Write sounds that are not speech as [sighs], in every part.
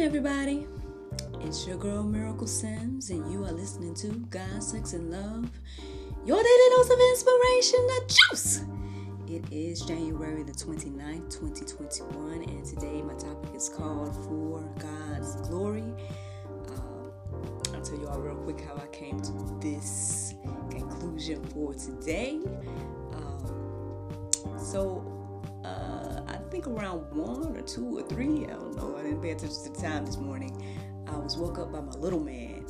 everybody. It's your girl Miracle Sims, and you are listening to God, Sex, and Love, your daily dose of inspiration, the juice. It is January the 29th, 2021, and today my topic is called For God's Glory. Uh, I'll tell you all real quick how I came to this conclusion for today. Um, so, uh, think around one or two or three, I don't know, I didn't pay attention to the time this morning. I was woke up by my little man,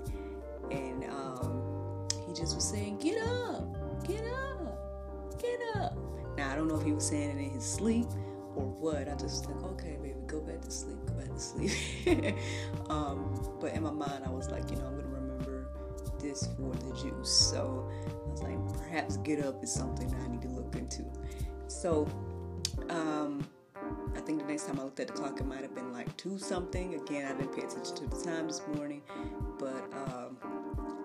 and um, he just was saying, Get up, get up, get up. Now, I don't know if he was saying it in his sleep or what. I just like, okay, baby, go back to sleep, go back to sleep. [laughs] um, but in my mind, I was like, you know, I'm to remember this for the juice. So I was like, perhaps get up is something I need to look into. So, um, I think the next time I looked at the clock, it might have been like two something. Again, I didn't pay attention to the time this morning, but um,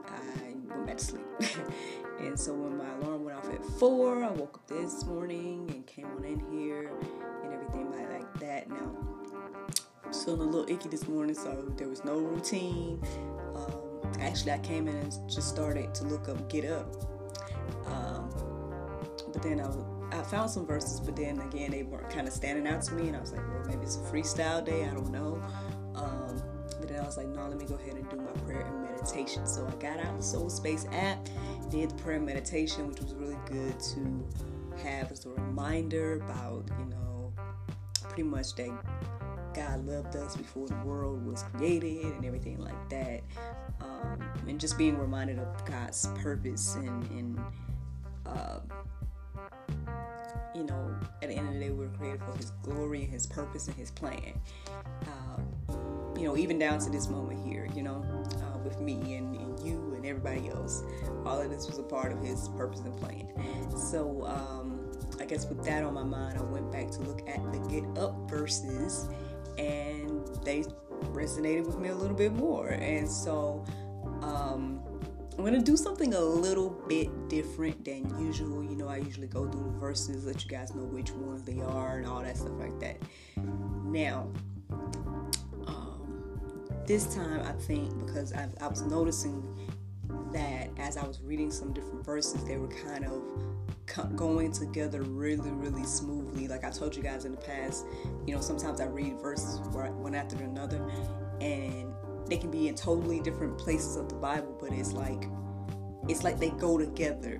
I went back to sleep. [laughs] and so when my alarm went off at four, I woke up this morning and came on in here and everything like, that. Now, I'm feeling a little icky this morning, so there was no routine. Um, actually, I came in and just started to look up Get Up. Um, but then I was found some verses, but then again, they weren't kind of standing out to me, and I was like, well, maybe it's a freestyle day. I don't know. Um, but then I was like, no, let me go ahead and do my prayer and meditation. So I got out the Soul Space app, did the prayer and meditation, which was really good to have as a reminder about, you know, pretty much that God loved us before the world was created and everything like that. Um, and just being reminded of God's purpose and, and uh, you know, at the end of the day, we are created for His glory and His purpose and His plan. Uh, you know, even down to this moment here, you know, uh, with me and, and, you and everybody else, all of this was a part of His purpose and plan. So, um, I guess with that on my mind, I went back to look at the Get Up verses, and they resonated with me a little bit more. And so, um, I'm gonna do something a little bit different than usual. You know, I usually go through the verses, let you guys know which ones they are, and all that stuff like that. Now, um, this time I think because I, I was noticing that as I was reading some different verses, they were kind of going together really, really smoothly. Like I told you guys in the past, you know, sometimes I read verses one after another, and they can be in totally different places of the Bible, but it's like it's like they go together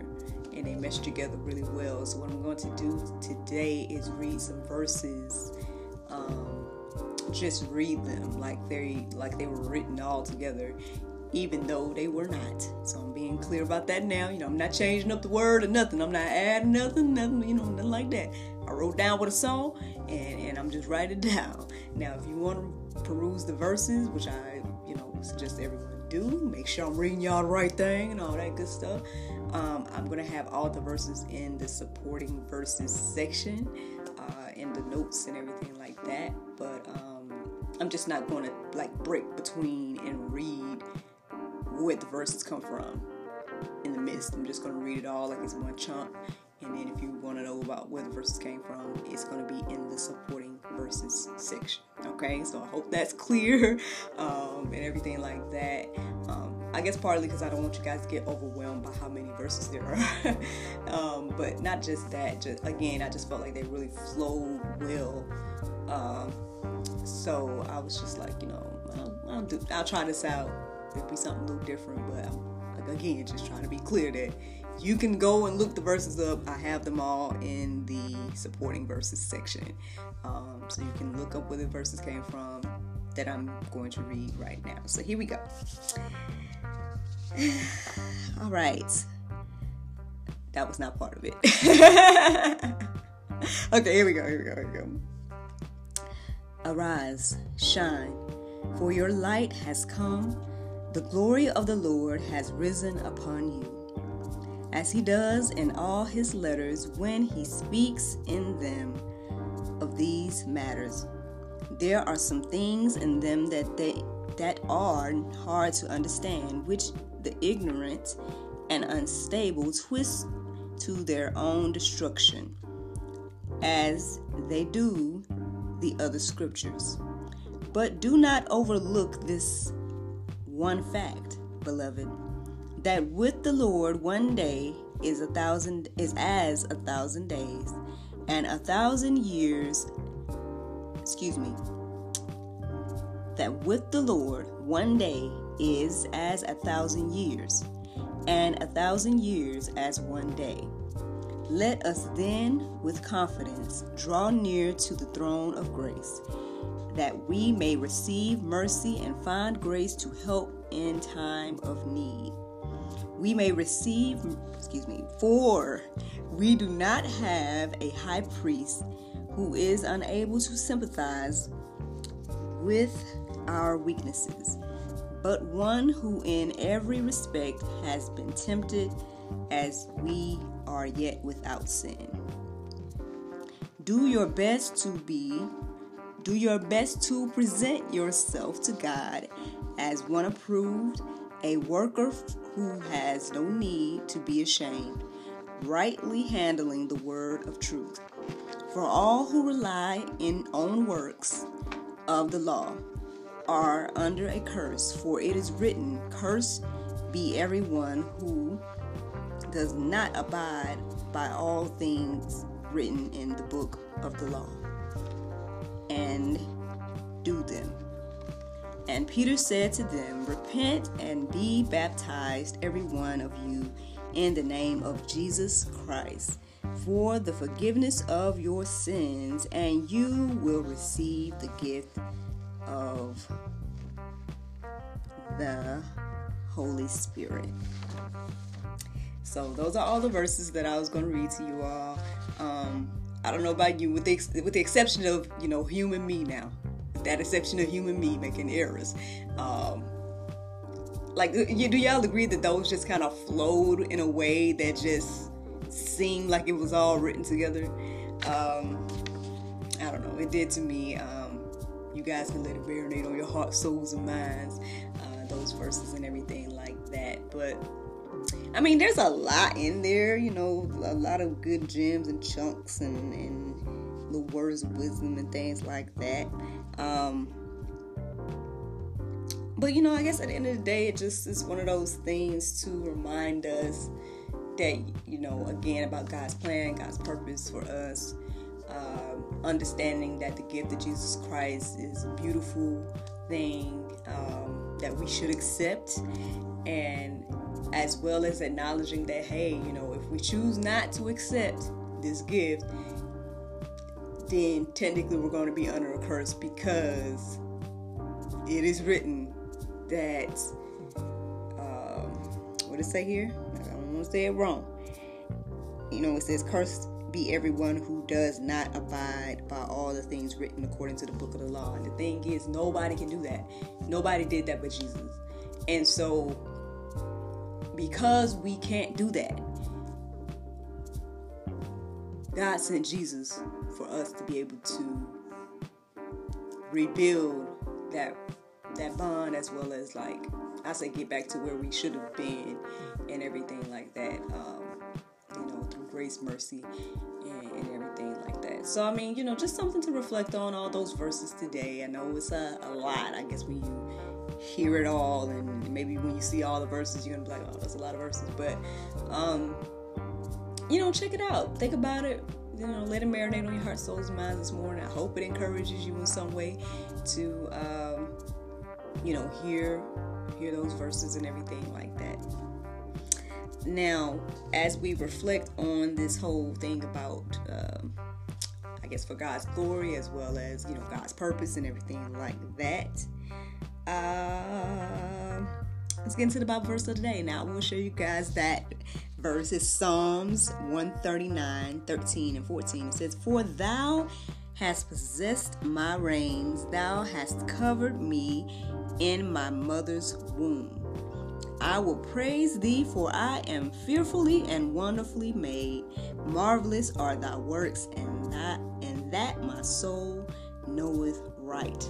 and they mesh together really well. So what I'm going to do today is read some verses. Um, just read them like they like they were written all together, even though they were not. So I'm being clear about that now. You know, I'm not changing up the word or nothing. I'm not adding nothing, nothing, you know, nothing like that. I wrote down what I saw and, and I'm just writing it down. Now if you want to peruse the verses, which I suggest everyone do. Make sure I'm reading y'all the right thing and all that good stuff. Um, I'm going to have all the verses in the supporting verses section, uh, in the notes and everything like that. But um, I'm just not going to like break between and read where the verses come from in the midst. I'm just going to read it all like it's one chunk. And then if you want to know about where the verses came from, it's going to be in the supporting verses section. Okay, so I hope that's [laughs] clear um, and everything like that. Um, I guess partly because I don't want you guys to get overwhelmed by how many verses there are. [laughs] um, but not just that, just again, I just felt like they really flowed well. Um, so I was just like, you know, I'll, I'll, do, I'll try this out. It'll be something a little different, but I'm, like, again, just trying to be clear that you can go and look the verses up. I have them all in the supporting verses section. Um, so you can look up where the verses came from that I'm going to read right now. So here we go. [sighs] all right. That was not part of it. [laughs] okay, here we go. Here we go. Here we go. Arise, shine, for your light has come. The glory of the Lord has risen upon you as he does in all his letters when he speaks in them of these matters. There are some things in them that they that are hard to understand, which the ignorant and unstable twist to their own destruction, as they do the other scriptures. But do not overlook this one fact, beloved, that with the Lord one day is a thousand is as a thousand days, and a thousand years excuse me, that with the Lord one day is as a thousand years, and a thousand years as one day. Let us then, with confidence, draw near to the throne of grace, that we may receive mercy and find grace to help in time of need. We may receive, excuse me, for we do not have a high priest who is unable to sympathize with our weaknesses, but one who in every respect has been tempted as we are yet without sin. Do your best to be do your best to present yourself to God as one approved, a worker who has no need to be ashamed, rightly handling the word of truth. For all who rely in on works of the law are under a curse, for it is written, Cursed be everyone who does not abide by all things written in the book of the law and do them. And Peter said to them, Repent and be baptized, every one of you, in the name of Jesus Christ for the forgiveness of your sins, and you will receive the gift of the Holy Spirit. So, those are all the verses that I was going to read to you all. Um, I don't know about you, with the, with the exception of, you know, human me now. That exception of human me making errors. Um, like, do y'all agree that those just kind of flowed in a way that just seemed like it was all written together. Um, I don't know. It did to me. Um, you guys can let it marinate on your heart, souls, and minds. Uh, those verses and everything like that. But I mean, there's a lot in there. You know, a lot of good gems and chunks and, and the words of wisdom and things like that. Um, but you know, I guess at the end of the day, it just is one of those things to remind us that you know again about God's plan, God's purpose for us. Um, understanding that the gift of Jesus Christ is a beautiful thing um, that we should accept, and as well as acknowledging that hey, you know, if we choose not to accept this gift, then technically we're going to be under a curse because it is written that um, what does it say here? I don't want to say it wrong. You know, it says, Cursed be everyone who does not abide by all the things written according to the book of the law. And the thing is, nobody can do that. Nobody did that but Jesus. And so, because we can't do that, God sent Jesus for us to be able to rebuild that that bond as well as like I say get back to where we should have been and everything like that. Um, you know, through grace, mercy, and, and, everything like that. So I mean, you know, just something to reflect on all those verses today. I know it's a, a lot. I guess when you hear it all, and maybe when you see all the verses, you're gonna be like, oh, that's a lot of verses. But um, you know, check it out. Think about it you know, let it marinate on your heart, souls, and minds this morning. I hope it encourages you in some way to, um, you know, hear hear those verses and everything like that. Now, as we reflect on this whole thing about, um, I guess, for God's glory as well as, you know, God's purpose and everything like that, uh, let's get into the Bible verse of the day. Now, I want to show you guys that verse is Psalms 139, 13, and 14. It says, For thou hast possessed my reins, thou hast covered me in my mother's womb. I will praise thee, for I am fearfully and wonderfully made. Marvelous are thy works, and that and that my soul knoweth right.